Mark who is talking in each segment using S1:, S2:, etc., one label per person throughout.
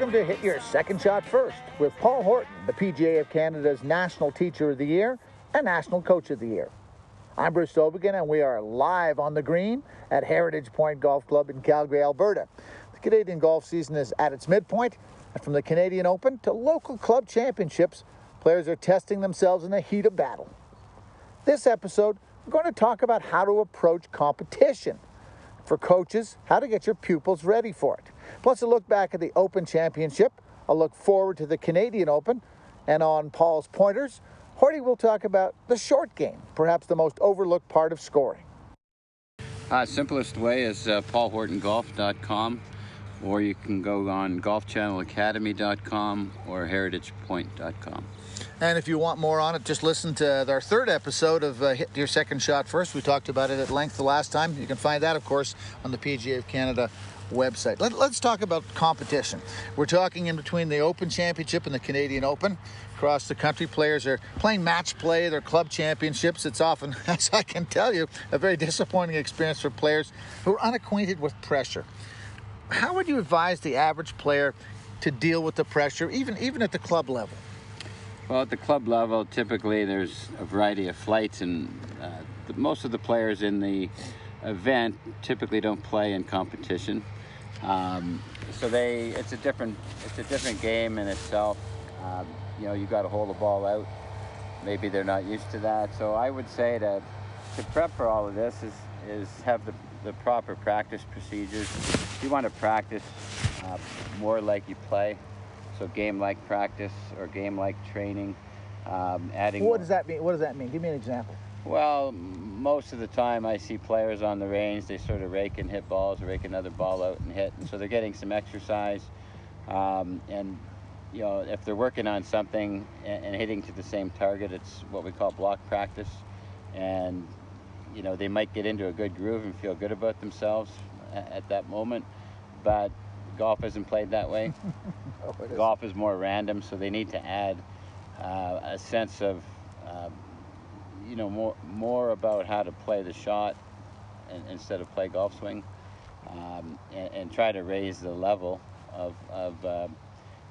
S1: Welcome to Hit Your Second Shot First with Paul Horton, the PGA of Canada's National Teacher of the Year and National Coach of the Year. I'm Bruce Dowbiggin, and we are live on the green at Heritage Point Golf Club in Calgary, Alberta. The Canadian golf season is at its midpoint, and from the Canadian Open to local club championships, players are testing themselves in the heat of battle. This episode, we're going to talk about how to approach competition. For coaches, how to get your pupils ready for it. Plus, a look back at the Open Championship, a look forward to the Canadian Open, and on Paul's pointers, Horty will talk about the short game, perhaps the most overlooked part of scoring.
S2: Uh, simplest way is uh, paulhortongolf.com, or you can go on golfchannelacademy.com or heritagepoint.com.
S1: And if you want more on it, just listen to our third episode of uh, Hit Your Second Shot First. We talked about it at length the last time. You can find that, of course, on the PGA of Canada website. Let, us talk about competition. We're talking in between the Open Championship and the Canadian Open. Across the country, players are playing match play, their club championships. It's often, as I can tell you, a very disappointing experience for players who are unacquainted with pressure. How would you advise the average player to deal with the pressure, even even at the club level?
S2: Well, at the club level, typically there's a variety of flights, and uh, the, most of the players in the event typically don't play in competition. Um, so they, it's a different, it's a different game in itself. Um, you know, you got to hold the ball out. Maybe they're not used to that. So I would say that to prep for all of this is is have the, the proper practice procedures. You want to practice uh, more like you play, so game-like practice or game-like training. Um, adding.
S1: What does that mean? What does that mean? Give me an example.
S2: Well, most of the time I see players on the range, they sort of rake and hit balls, rake another ball out and hit. And so they're getting some exercise. Um, and, you know, if they're working on something and, and, hitting to the same target, it's what we call block practice. And, you know, they might get into a good groove and feel good about themselves at, at that moment. But golf isn't played that way. oh, golf is more random, so they need to add uh, a sense of. Uh, you know more more about how to play the shot and, instead of play golf swing, um, and, and, try to raise the level of, of uh,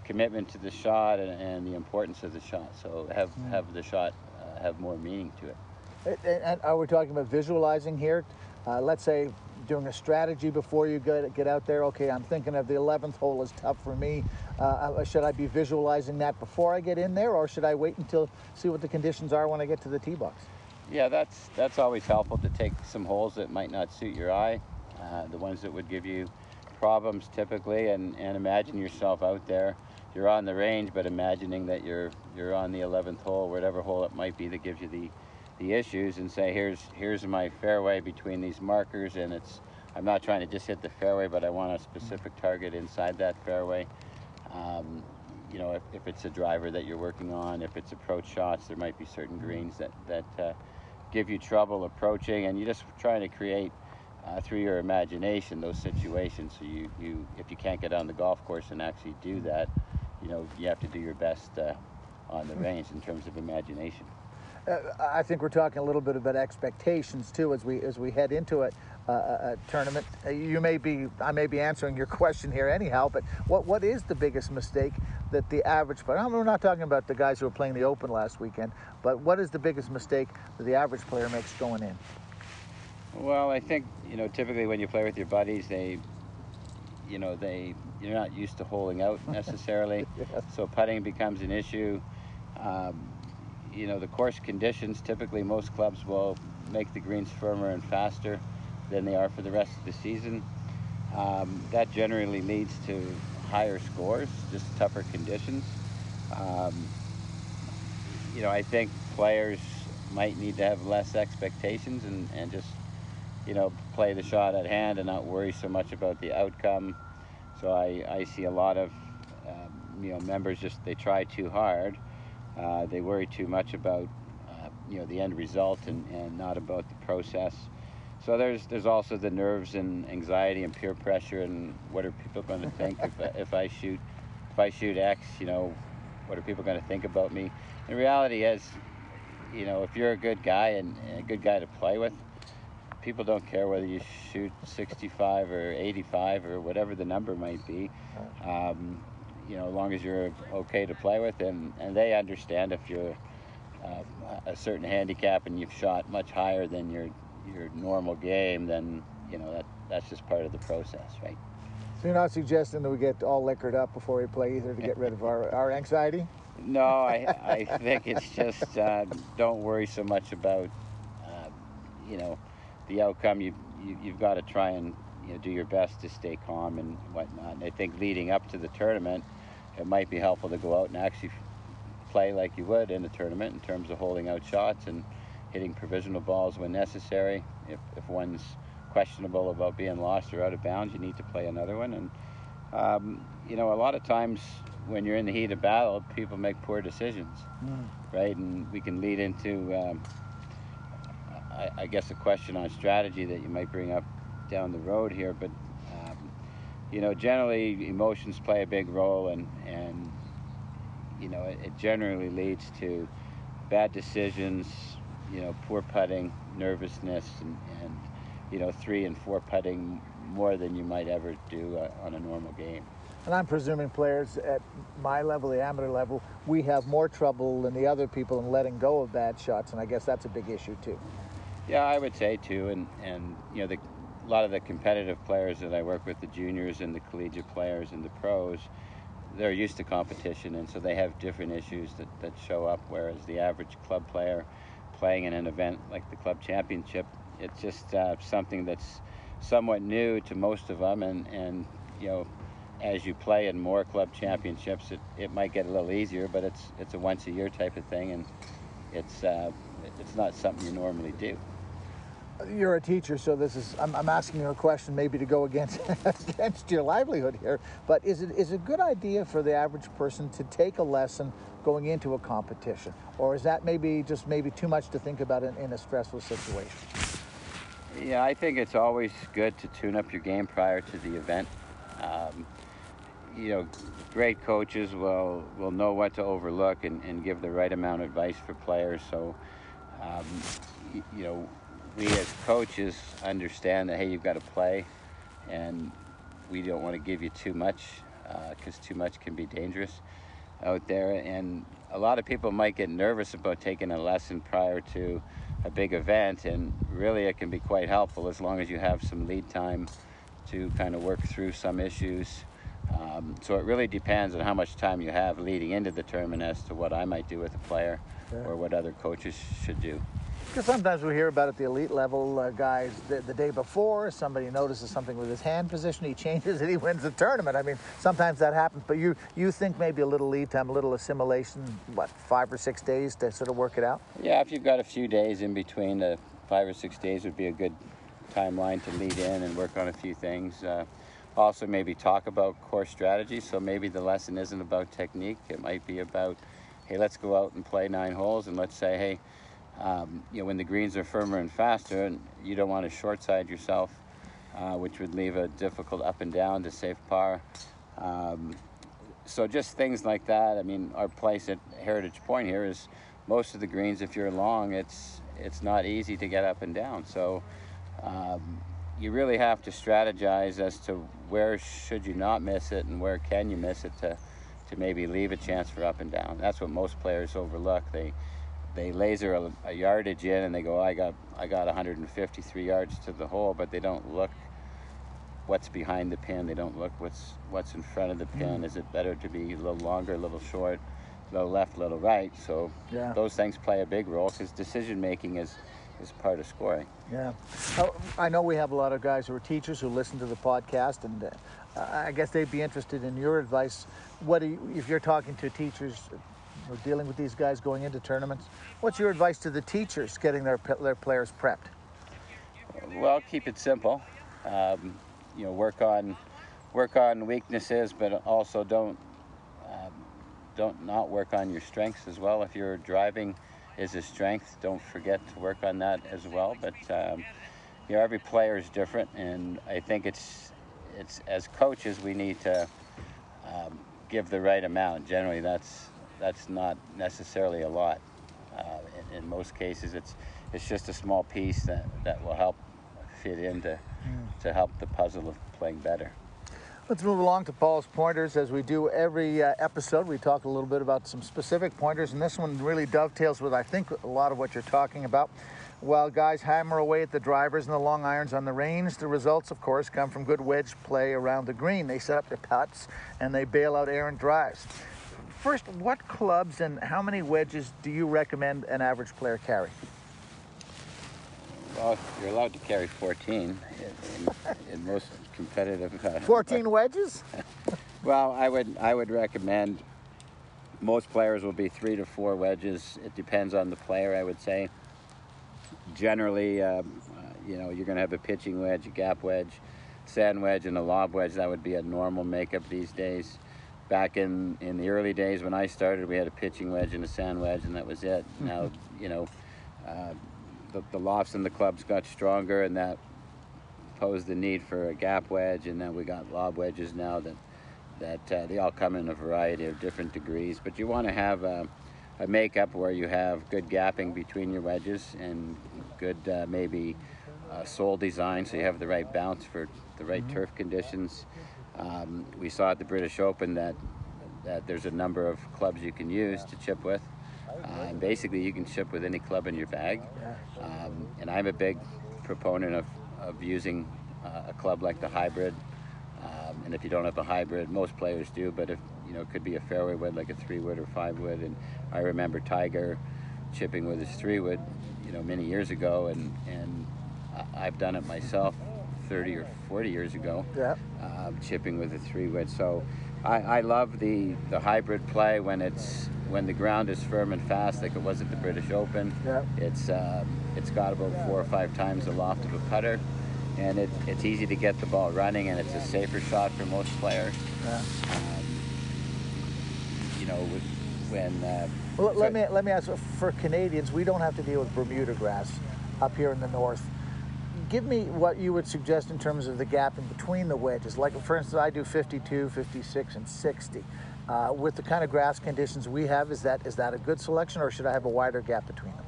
S2: commitment to the shot and, and, the importance of the shot. So have mm. have the shot uh, have more meaning to it.
S1: And, and are we talking about visualizing here? Uh, let's say doing a strategy before you get, get out there. Okay, I'm thinking of the 11th hole is tough for me. Uh, uh, should I be visualizing that before I get in there, or should I wait until see what the conditions are when I get to the tee box?
S2: Yeah, that's that's always helpful to take some holes that might not suit your eye, uh, the ones that would give you problems typically, and, and imagine yourself out there. You're on the range, but imagining that you're you're on the 11th hole, whatever hole it might be that gives you the the issues and say here's here's my fairway between these markers and it's I'm not trying to just hit the fairway but I want a specific target inside that fairway um, you know if, if it's a driver that you're working on if it's approach shots there might be certain greens that that uh, give you trouble approaching and you're just trying to create uh, through your imagination those situations so you, you if you can't get on the golf course and actually do that you know you have to do your best uh, on the range in terms of imagination
S1: uh, I think we're talking a little bit about expectations too as we as we head into it. Uh, a tournament. Uh, you may be, I may be answering your question here anyhow, but what, what is the biggest mistake that the average player, we're not talking about the guys who were playing the Open last weekend, but what is the biggest mistake that the average player makes going in?
S2: Well, I think, you know, typically when you play with your buddies, they, you know, they, you're not used to holding out necessarily. yes. So putting becomes an issue. Um, you know, the course conditions, typically most clubs will make the greens firmer and faster than they are for the rest of the season. Um, that generally leads to higher scores, just tougher conditions. Um, you know, I think players might need to have less expectations and, and just, you know, play the shot at hand and not worry so much about the outcome. So I, I see a lot of, um, you know, members just, they try too hard uh, they worry too much about uh, you know the end result and, and not about the process. So there's there's also the nerves and anxiety and peer pressure and what are people going to think if, if I shoot if I shoot X, you know, what are people going to think about me? The reality is, you know, if you're a good guy and, and a good guy to play with, people don't care whether you shoot 65 or 85 or whatever the number might be. Um, you know, as long as you're okay to play with, and and they understand if you're uh, a certain handicap and you've shot much higher than your your normal game, then you know that that's just part of the process, right?
S1: So you're not suggesting that we get all liquored up before we play either to get rid of our, our anxiety?
S2: No, I, I think it's just uh, don't worry so much about uh, you know the outcome. You, you you've got to try and you know do your best to stay calm and whatnot. And I think leading up to the tournament, it might be helpful to go out and actually play like you would in a tournament in terms of holding out shots and hitting provisional balls when necessary. If if one's questionable about being lost or out of bounds, you need to play another one. And um, you know, a lot of times when you're in the heat of battle, people make poor decisions, mm. right? And we can lead into, um, I, I, guess, a question on strategy that you might bring up down the road here. But um, you know, generally emotions play a big role, and and you know, it, it generally leads to bad decisions, you know, poor putting, nervousness, and, and you know, three and four putting more than you might ever do uh, on a normal game.
S1: And I'm presuming players at my level, the amateur level, we have more trouble than the other people in letting go of bad shots, and I guess that's a big issue too.
S2: Yeah, I would say too, and and you know the a lot of the competitive players that I work with, the juniors and the collegiate players and the pros, they're used to competition, and so they have different issues that, that show up. Whereas the average club player playing in an event like the club championship, it's just uh, something that's somewhat new to most of them, and and you know as you play in more club championships, it, it might get a little easier, but it's it's a once a year type of thing, and it's uh, it's not something you normally do.
S1: You're a teacher, so this is I'm, I'm asking you a question maybe to go against against your livelihood here. But is it is it a good idea for the average person to take a lesson going into a competition, or is that maybe just maybe too much to think about in, in a stressful situation?
S2: Yeah, I think it's always good to tune up your game prior to the event. Um, you know, great coaches will will know what to overlook and, and give the right amount of advice for players. So, um, you, you, know, we as coaches understand that hey, you've got to play, and we don't want to give you too much because uh, too much can be dangerous out there. And a lot of people might get nervous about taking a lesson prior to a big event, and really it can be quite helpful as long as you have some lead time to kind of work through some issues um, so it really depends on how much time you have leading into the tournament as to what I might do with a player yeah. or what other coaches should do.
S1: Because sometimes we hear about at the elite level uh, guys the, the, day before somebody notices something with his hand position, he changes it, he wins the tournament. I mean, sometimes that happens. But you you think maybe a little lead time, a little assimilation, what five or six days to sort of work it out?
S2: Yeah, if you've got a few days in between, the five or six days would be a good timeline to lead in and work on a few things. Uh, also maybe talk about core strategy. So maybe the lesson isn't about technique. It might be about, hey, let's go out and play nine holes, and let's say, hey, um, you know, when the greens are firmer and faster, and you don't want to short side yourself, uh, which would leave a difficult up and down to save par. Um, so just things like that. I mean, our place at Heritage Point here is most of the greens. If you're long, it's it's not easy to get up and down. So um, you really have to strategize as to where should you not miss it and where can you miss it to to maybe leave a chance for up and down. That's what most players overlook. They they laser a, a yardage in and they go, I got I got 153 yards to the hole, but they don't look what's behind the pin. They don't look what's what's in front of the pin. Mm. Is it better to be a little longer, a little short, a little left, a little right? So yeah. those things play a big role because decision making is is part of scoring.
S1: Yeah. I know we have a lot of guys who are teachers who listen to the podcast, and uh, I guess they'd be interested in your advice. What you, if you're talking to teachers or dealing with these guys going into tournaments? What's your advice to the teachers getting their their players prepped?
S2: Well, keep it simple. Um, you know, work on work on weaknesses, but also don't um, don't not work on your strengths as well. If you're driving is a strength. Don't forget to work on that as well. But um, you know, every player is different, and I think it's it's as coaches we need to um, give the right amount. Generally, that's that's not necessarily a lot. Uh, in, in, most cases, it's it's just a small piece that, that will help fit into mm. to help the puzzle of playing better.
S1: Let's move along to Paul's pointers. As we do every uh, episode, we talk a little bit about some specific pointers, and this one really dovetails with, I think, a lot of what you're talking about. While guys hammer away at the drivers and the long irons on the range, the results, of course, come from good wedge play around the green. They set up their putts and they bail out errant drives. First, what clubs and how many wedges do you recommend an average player carry?
S2: Well, you're allowed to carry 14 in, in, most competitive. Uh,
S1: 14 wedges?
S2: well, I would I would recommend most players will be three to four wedges. It depends on the player, I would say. Generally, um, uh, you know, you're going to have a pitching wedge, a gap wedge, sand wedge, and a lob wedge. That would be a normal makeup these days. Back in, in the early days when I started, we had a pitching wedge and a sand wedge, and that was it. Mm-hmm. Now, you know, uh, the, the lofts in the clubs got stronger, and that posed the need for a gap wedge, and then we got lob wedges now that that uh, they all come in a variety of different degrees. But you want to have a, a, makeup where you have good gapping between your wedges and good uh, maybe uh, sole design, so you have the right bounce for the right mm-hmm. turf conditions. Um, we saw at the British Open that that there's a number of clubs you can use to chip with. Uh, and basically, you can chip with any club in your bag. Um, and I'm a big proponent of, of using uh, a club like the hybrid. Um, and if you don't have a hybrid, most players do, but if you know, it could be a fairway wood like a three wood or five wood. And I remember Tiger chipping with his three wood, you know, many years ago, and and I've done it myself 30 or 40 years ago,
S1: yeah.
S2: uh, chipping with a three wood. So I, I love the the hybrid play when it's when the ground is firm and fast, like it was at the British Open.
S1: Yeah.
S2: It's uh, it's got about four or five times the loft of a putter, and it, it's easy to get the ball running, and it's a safer shot for most players.
S1: Yeah. Um,
S2: you know, when. Uh,
S1: well, let me let me ask for Canadians, we don't have to deal with Bermuda grass up here in the north. Give me what you would suggest in terms of the gap in between the wedges. Like, for instance, I do 52, 56, and 60. Uh, with the kind of grass conditions we have, is that is that a good selection, or should I have a wider gap between them?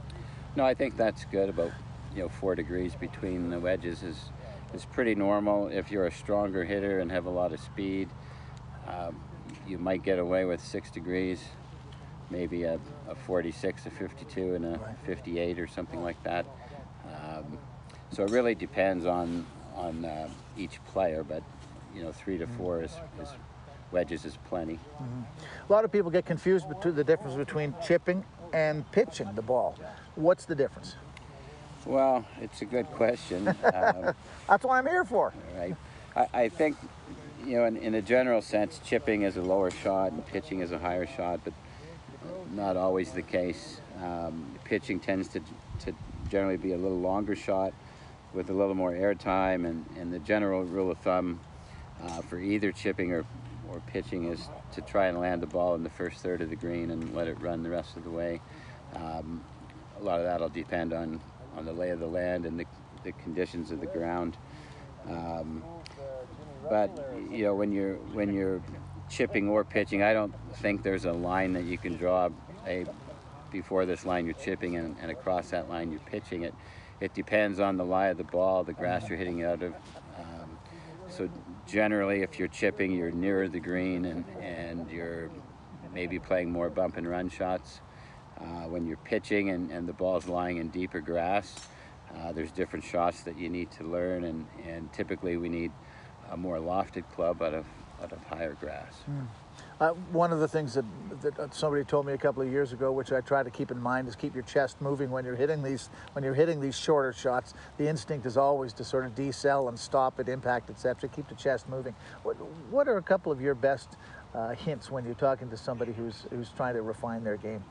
S2: No, I think that's good. About you know four degrees between the wedges is is pretty normal. If you're a stronger hitter and have a lot of speed, um, you might get away with six degrees, maybe a, a 46, a 52, and a 58 or something like that. So it really depends on on uh, each player, but you know three to four is, is wedges is plenty. Mm-hmm.
S1: A lot of people get confused between the difference between chipping and pitching the ball. What's the difference?
S2: Well, it's a good question. um,
S1: That's what I'm here for.
S2: Right. I, I think, you know, in, in, a general sense, chipping is a lower shot and pitching is a higher shot, but not always the case. Um, pitching tends to, to generally be a little longer shot with a little more air time, and, and the general rule of thumb uh, for either chipping or or pitching is to try and land the ball in the first third of the green and let it run the rest of the way. Um, a lot of that will depend on, on the lay of the land and the, the conditions of the ground. Um, but you know when you're when you're chipping or pitching, I don't think there's a line that you can draw a before this line you're chipping and, and across that line you're pitching it. It depends on the lie of the ball, the grass you're hitting out of. Um, so generally, if you're chipping, you're nearer the green and, and you're maybe playing more bump and run shots. Uh, when you're pitching and, and the ball's lying in deeper grass, uh, there's different shots that you need to learn, and, and typically we need a more lofted club out of, out of higher grass. Mm.
S1: Uh, one of the things that, that somebody told me a couple of years ago, which I try to keep in mind, is keep your chest moving when you're hitting these when you're hitting these shorter shots. The instinct is always to sort of decel and stop at impact, etc. Keep the chest moving. What, what are a couple of your best uh, hints when you're talking to somebody who's who's trying to refine their game?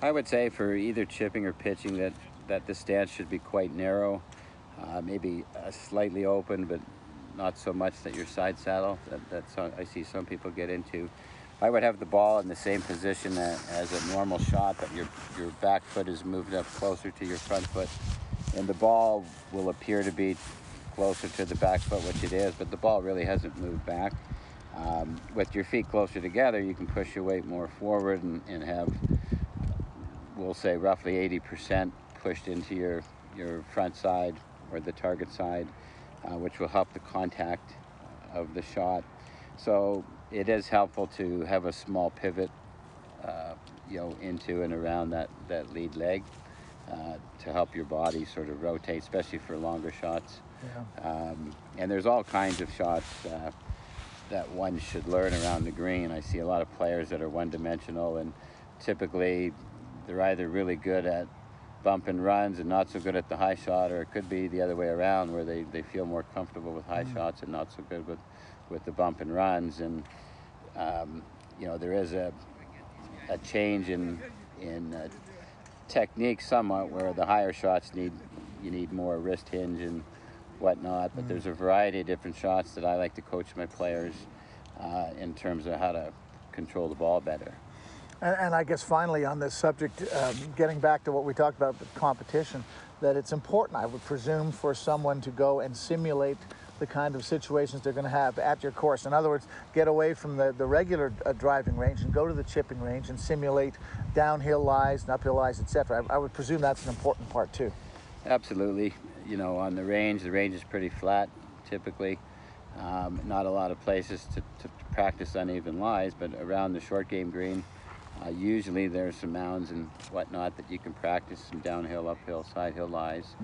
S2: I would say for either chipping or pitching that that the stance should be quite narrow, uh, maybe slightly open, but not so much that your side saddle that that's I see some people get into. I would have the ball in the same position as a normal shot, but your your back foot is moved up closer to your front foot, and the ball will appear to be closer to the back foot, which it is, but the ball really hasn't moved back. Um, with your feet closer together, you can push your weight more forward and, and have, we'll say, roughly 80% pushed into your your front side or the target side which will help the contact of the shot. So it is helpful to have a small pivot, uh, you know, into and around that, that lead leg uh, to help your body sort of rotate, especially for longer shots.
S1: Yeah.
S2: Um, and there's all kinds of shots uh, that one should learn around the green. I see a lot of players that are one-dimensional, and typically they're either really good at bump and runs and not so good at the high shot, or it could be the other way around where they, they feel more comfortable with high
S1: Mm.
S2: shots and not so good with, with the bump and runs. And um, you know there is a a change in in uh, technique somewhat where the higher shots need you need more wrist hinge and whatnot. But there's a variety of different shots that I like to coach my players uh, in terms of how to control the ball better.
S1: And, and I guess finally on this subject, um, getting back to what we talked about with competition, that it's important, I would presume, for someone to go and simulate the kind of situations they're going to have at your course. In other words, get away from the, the regular uh, driving range and go to the chipping range and simulate downhill lies and uphill lies, etc. I, I would presume that's an important part too.
S2: Absolutely. You know, on the range, the range is pretty flat typically. Um, not a lot of places to, to practice uneven lies, but around the short game green, uh, usually there's some mounds and whatnot that you can practice some downhill, uphill, side hill lies.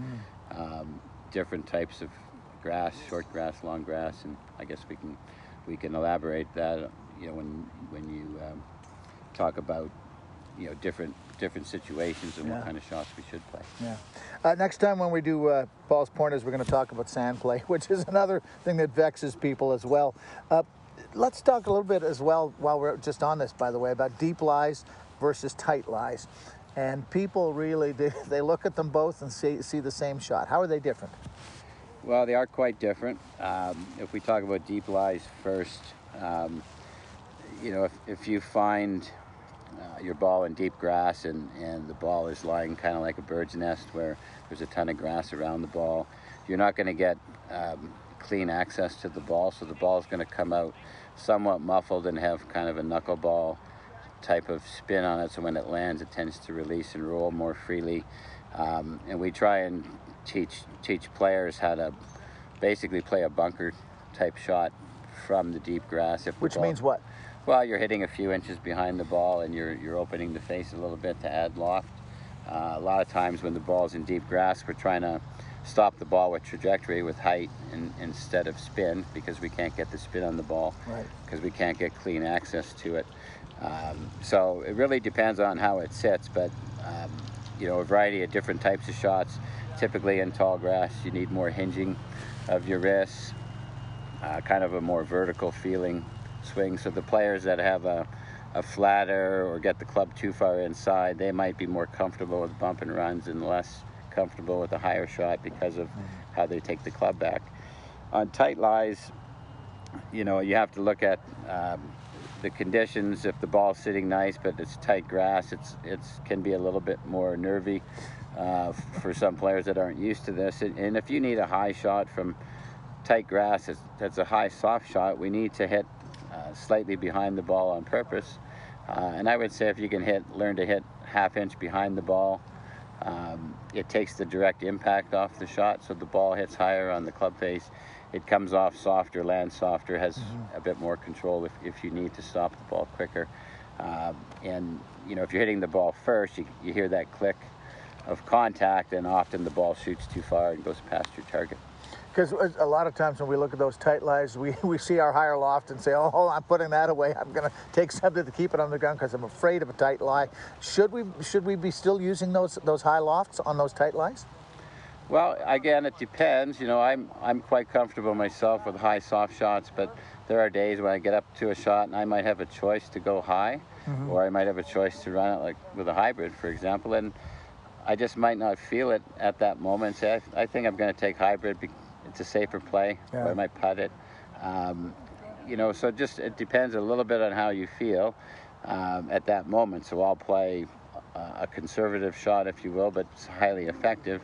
S2: Um, different types of grass, short grass, long grass, and I guess we can we can elaborate that. You know, when when you um, talk about you know different different situations and
S1: Yeah.
S2: what kind of shots we should play.
S1: Yeah. Uh, next time when we do uh, Paul's Pointers, we're going to talk about sand play, which is another thing that vexes people as well. Uh, let's talk a little bit as well, while we're just on this, by the way, about deep lies versus tight lies. And people really, they, they look at them both and see, see the same shot. How are they different?
S2: Well, they are quite different. Um, if we talk about deep lies first, um, you know, if, if you find uh, your ball in deep grass and, and the ball is lying kind of like a bird's nest where there's a ton of grass around the ball, you're not going to get um, clean access to the ball. So the ball is going to come out somewhat muffled and have kind of a knuckleball type of spin on it. So when it lands, it tends to release and roll more freely. Um, and we try and teach teach players how to basically play a bunker type shot from the deep grass. If
S1: Which
S2: ball-
S1: means what?
S2: well, you're hitting a few inches behind the ball and you're, you're opening the face a little bit to add loft. Uh, a lot of times when the ball's in deep grass, we're trying to stop the ball with trajectory, with height, in, instead of spin because we can't get the spin on the ball
S1: Right.
S2: because we can't get clean access to it. Um, so it really depends on how it sits, but um, you know, a variety of different types of shots. Typically in tall grass, you need more hinging of your wrists, uh, kind of a more vertical feeling swing. So the players that have a, a flatter or get the club too far inside, they might be more comfortable with bump and runs and less comfortable with a higher shot because of how they take the club back. On tight lies, you know, you have to look at um, the conditions. If the ball's sitting nice, but it's tight grass, it's it's can be a little bit more nervy uh, for some players that aren't used to this. And, and if you need a high shot from tight grass, it's, that's a high soft shot. We need to hit uh, slightly behind the ball on purpose. Uh, and I would say if you can hit, learn to hit half inch behind the ball, um, it takes the direct impact off the shot, so the ball hits higher on the club face. It comes off softer, lands softer, has a bit more control if, if you need to stop the ball quicker. Um, and you know, if you're hitting the ball first, you, you hear that click of contact, and often the ball shoots too far and goes past your target.
S1: Because uh, a lot of times when we look at those tight lies, we, we see our higher loft and say, oh, I'm putting that away. I'm going to take something to keep it on the ground because I'm afraid of a tight lie. Should we should we be still using those those high lofts on those tight lies?
S2: Well, again, it depends. You know, I'm I'm quite comfortable myself with high soft shots, but there are days when I get up to a shot and I might have a choice to go high, mm-hmm. or I might have a choice to run it like with a hybrid, for example, and I just might not feel it at that moment. Say, I, I think I'm going to take hybrid. be- It's a safer play,
S1: Yeah.
S2: I might putt it. Um, you know, so just it depends a little bit on how you feel um, at that moment. So I'll play uh, a conservative shot, if you will, but it's highly effective.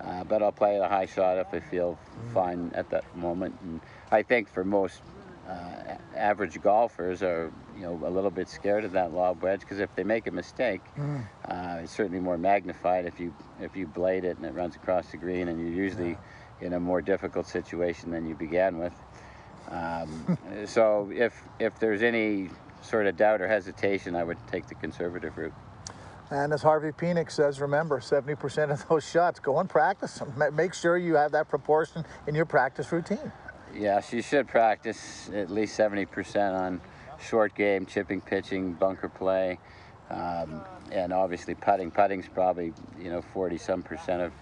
S2: Uh, but I'll play a high shot if I feel fine at that moment. And I think for most uh, average golfers are, you know, a little bit scared of that lob wedge because if they make a mistake, uh, it's certainly more magnified if you if you blade it and it runs across the green, and you're usually in a more difficult situation than you began with. Um, so if if there's any sort of doubt or hesitation, I would take the conservative route.
S1: And as Harvey Penick says, remember, 70% of those shots go and practice them. Make sure you have that proportion in your practice routine.
S2: Yeah, she should practice at least 70% on short game, chipping, pitching, bunker play, um, and obviously putting. Putting's probably, you know, 40 some percent of,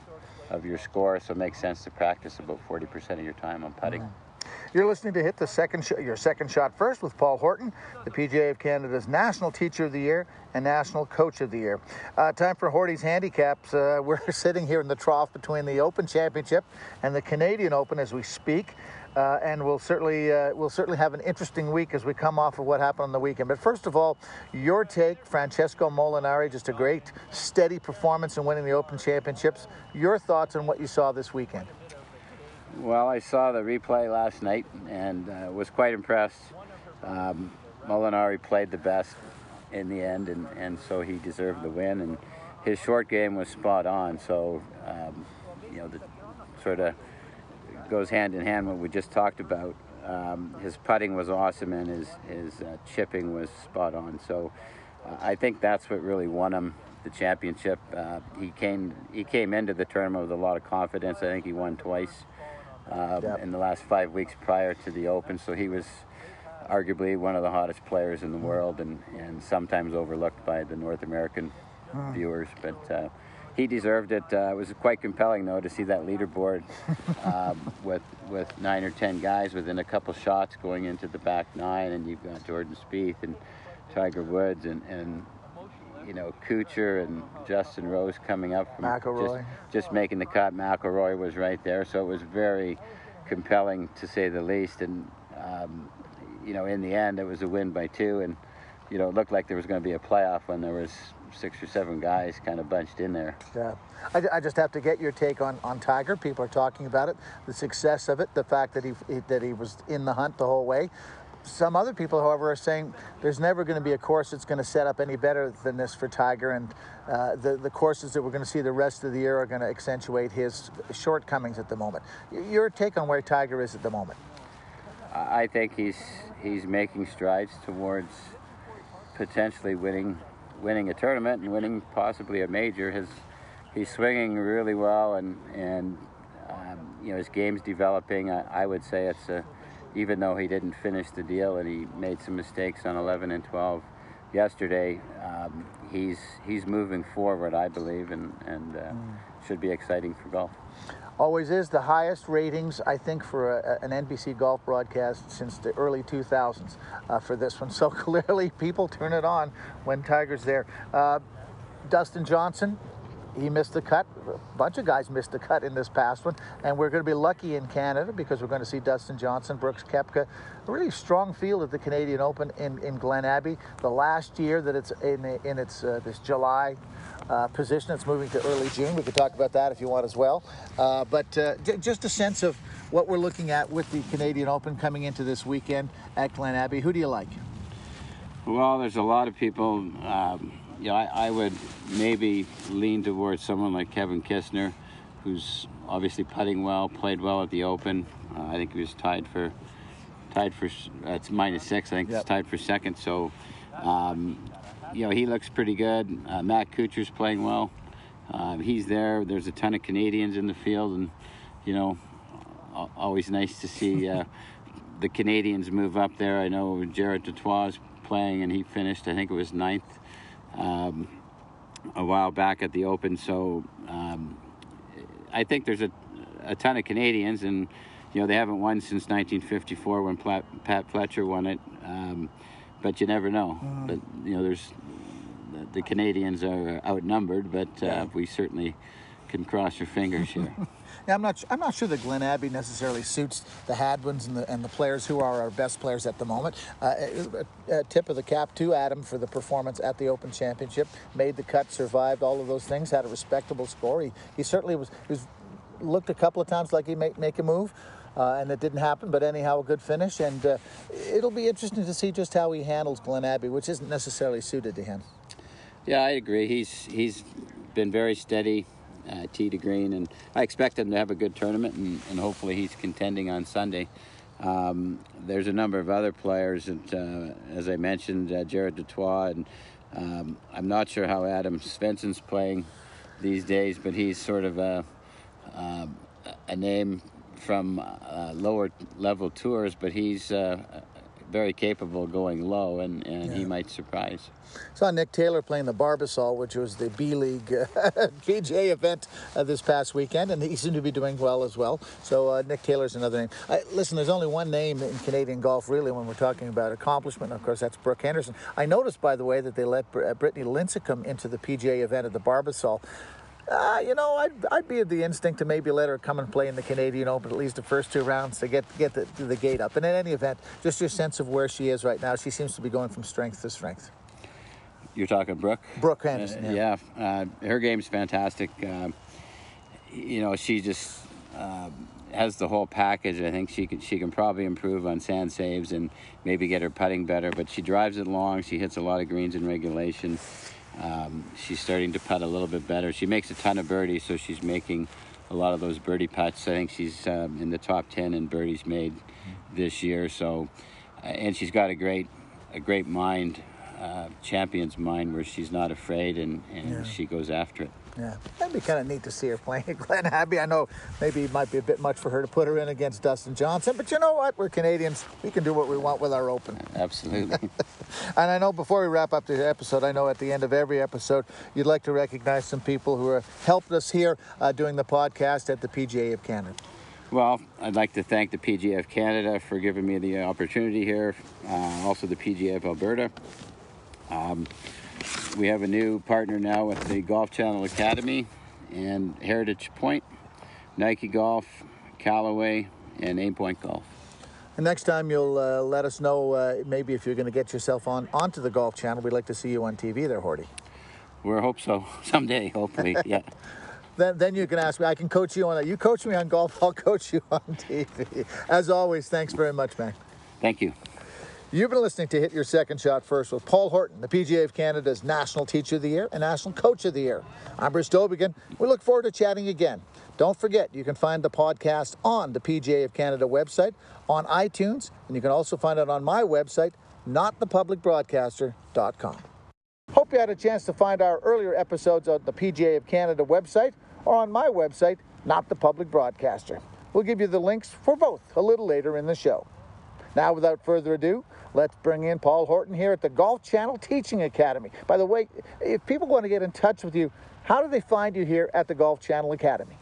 S2: of your score, so it makes sense to practice about 40% of your time on putting.
S1: You're listening to Hit the Second sh- Your Second Shot First with Paul Horton, the PGA of Canada's National Teacher of the Year and National Coach of the Year. Uh, time for Horty's handicaps. Uh, we're sitting here in the trough between the Open Championship and the Canadian Open as we speak. Uh, and we'll certainly uh, we'll certainly have an interesting week as we come off of what happened on the weekend. But first of all, your take, Francesco Molinari, just a great steady performance in winning the Open Championships. Your thoughts on what you saw this weekend?
S2: Well, I saw the replay last night and uh, was quite impressed. Um, Molinari played the best in the end, and, and so he deserved the win. And his short game was spot on. So, um, you know, the sort of goes hand in hand with what we just talked about. Um, his putting was awesome, and his his uh, chipping was spot on. So, uh, I think that's what really won him the championship. Uh, he came he came into the tournament with a lot of confidence. I think he won twice um, yep. in the last five weeks prior to the Open. So he was arguably one of the hottest players in the world, and, and sometimes overlooked by the North American viewers. But uh, he deserved it. Uh, it was quite compelling, though, to see that leaderboard um, with with nine or ten guys within a couple shots going into the back nine, and you've got Jordan Spieth and Tiger Woods and, and you know, Kuchar and Justin Rose coming up from
S1: McIlroy.
S2: Just, just making the cut. McIlroy was right there, so it was very compelling to say the least. And um, you know, in the end, it was a win by two, and you know, it looked like there was going to be a playoff when there was six or seven guys kind of bunched in there.
S1: Yeah, I, I, just have to get your take on, on Tiger. People are talking about it, the success of it, the fact that he, he that he was in the hunt the whole way. Some other people, however, are saying there's never going to be a course that's going to set up any better than this for Tiger, and uh, the the courses that we're going to see the rest of the year are going to accentuate his shortcomings at the moment. Your take on where Tiger is at the moment?
S2: I think he's he's making strides towards potentially winning winning a tournament and winning possibly a major. His he's swinging really well, and and um, you know his game's developing. I, I would say it's a even though he didn't finish the deal and he made some mistakes on 11 and 12 yesterday, um, he's he's moving forward, I believe, and and uh, mm. should be exciting for golf.
S1: Always is the highest ratings, I think, for a, an NBC golf broadcast since the early 2000s uh, for this one. So clearly, people turn it on when Tiger's there. Uh, Dustin Johnson, he missed the cut. A bunch of guys missed the cut in this past one, and we're going to be lucky in Canada because we're going to see Dustin Johnson, Brooks Koepka, a really strong field at the Canadian Open in, in Glen Abbey. The last year that it's in in its uh, this July uh, position, it's moving to early June. We could talk about that if you want as well. Uh, but uh, j- just a sense of what we're looking at with the Canadian Open coming into this weekend at Glen Abbey. Who do you like?
S2: Well, there's a lot of people. Um, yeah, I, I, would maybe lean towards someone like Kevin Kisner, who's obviously putting well, played well at the Open. Uh, I think he was tied for tied for uh, it's minus six. I think yep. it's tied for second. So, um, you know, he looks pretty good. Uh, Matt Kuchar's playing well. Uh, he's there. There's a ton of Canadians in the field, and you know, always nice to see uh, the Canadians move up there. I know Jared is playing, and he finished. I think it was ninth um, a while back at the Open. So um, I think there's a, a ton of Canadians, and you know they haven't won since 1954 when Pat, Pat Fletcher won it. Um, but you never know. Mm. But you know, there's the, the Canadians are outnumbered, but uh, we certainly can cross your fingers here.
S1: Yeah, I'm not. I'm not sure that Glen Abbey necessarily suits the Hadwins and the and the players who are our best players at the moment. Uh, a, a tip of the cap to Adam for the performance at the Open Championship. Made the cut, survived all of those things, had a respectable score. He, he certainly was. He was looked a couple of times like he make make a move. Uh, and it didn't happen. But anyhow, a good finish, and uh, it'll be interesting to see just how he handles Glen Abbey, which isn't necessarily suited to him.
S2: Yeah, I agree. He's he's been very steady uh, tee to green, and I expect him to have a good tournament, and, and hopefully he's contending on Sunday. Um, there's a number of other players, that, uh, as I mentioned, uh, Jared du Toit, and um, I'm not sure how Adam Svensson's playing these days, but he's sort of a, uh, a name from uh, lower level tours, but he's uh, very capable going low, and, and yeah. he might surprise.
S1: Saw Nick Taylor playing the Barbasol, which was the B League uh, PGA event uh, this past weekend, and he seemed to be doing well as well. So uh, Nick Taylor's another name. listen, there's only one name in Canadian golf really when we're talking about accomplishment. And Of course, that's Brooke Henderson. I noticed, by the way, that they let Br- uh, Brittany Lincicome into the PGA event at the Barbasol. Uh, you know, I'd, I'd be the instinct to maybe let her come and play in the Canadian Open at least the first two rounds to get get the, the gate up. And in any event, just your sense of where she is right now, she seems to be going from strength to strength.
S2: You're talking Brooke?
S1: Brooke Anderson.
S2: Uh, yeah, yeah uh, her game's fantastic. Uh, you know, she just uh, has the whole package. I think she can she can probably improve on sand saves and maybe get her putting better. But she drives it long. She hits a lot of greens in regulation. Um, she's starting to putt a little bit better. She makes a ton of birdies, so she's making a lot of those birdie putts. I think she's um, in the top ten in birdies made this year. So, uh, and she's got a great a great mind uh, champion's mind where she's not afraid and, and yeah. she goes after it.
S1: Yeah, that'd be kind of neat to see her playing at Glen Abbey. I know maybe it might be a bit much for her to put her in against Dustin Johnson, but you know what? We're Canadians. We can do what we want with our Open.
S2: Absolutely.
S1: and I know before we wrap up the episode, I know at the end of every episode, you'd like to recognize some people who have helped us here uh, doing the podcast at the PGA of Canada.
S2: Well, I'd like to thank the PGA of Canada for giving me the opportunity here, uh, also the PGA of Alberta. Um, we have a new partner now with the Golf Channel Academy and Heritage Point, Nike Golf, Callaway, and Aimpoint Golf.
S1: And next time you'll uh, let us know uh, maybe if you're going to get yourself on onto the Golf Channel. We'd like to see you on TV there, Horty.
S2: We hope so someday. Hopefully, yeah.
S1: then, then you can ask me. I can coach you on that. You coach me on golf. I'll coach you on TV. As always, thanks very much, man.
S2: Thank you.
S1: You've been listening to Hit Your Second Shot First with Paul Horton, the PGA of Canada's National Teacher of the Year and National Coach of the Year. I'm Bruce Dowbiggin. We look forward to chatting again. Don't forget, you can find the podcast on the PGA of Canada website, on iTunes, and you can also find it on my website, notthepublicbroadcaster.com. Hope you had a chance to find our earlier episodes on the PGA of Canada website or on my website, Not the Public Broadcaster. We'll give you the links for both a little later in the show. Now, without further ado, let's bring in Paul Horton here at the Golf Channel Teaching Academy. By the way, if people want to get in touch with you, how do they find you here at the Golf Channel Academy?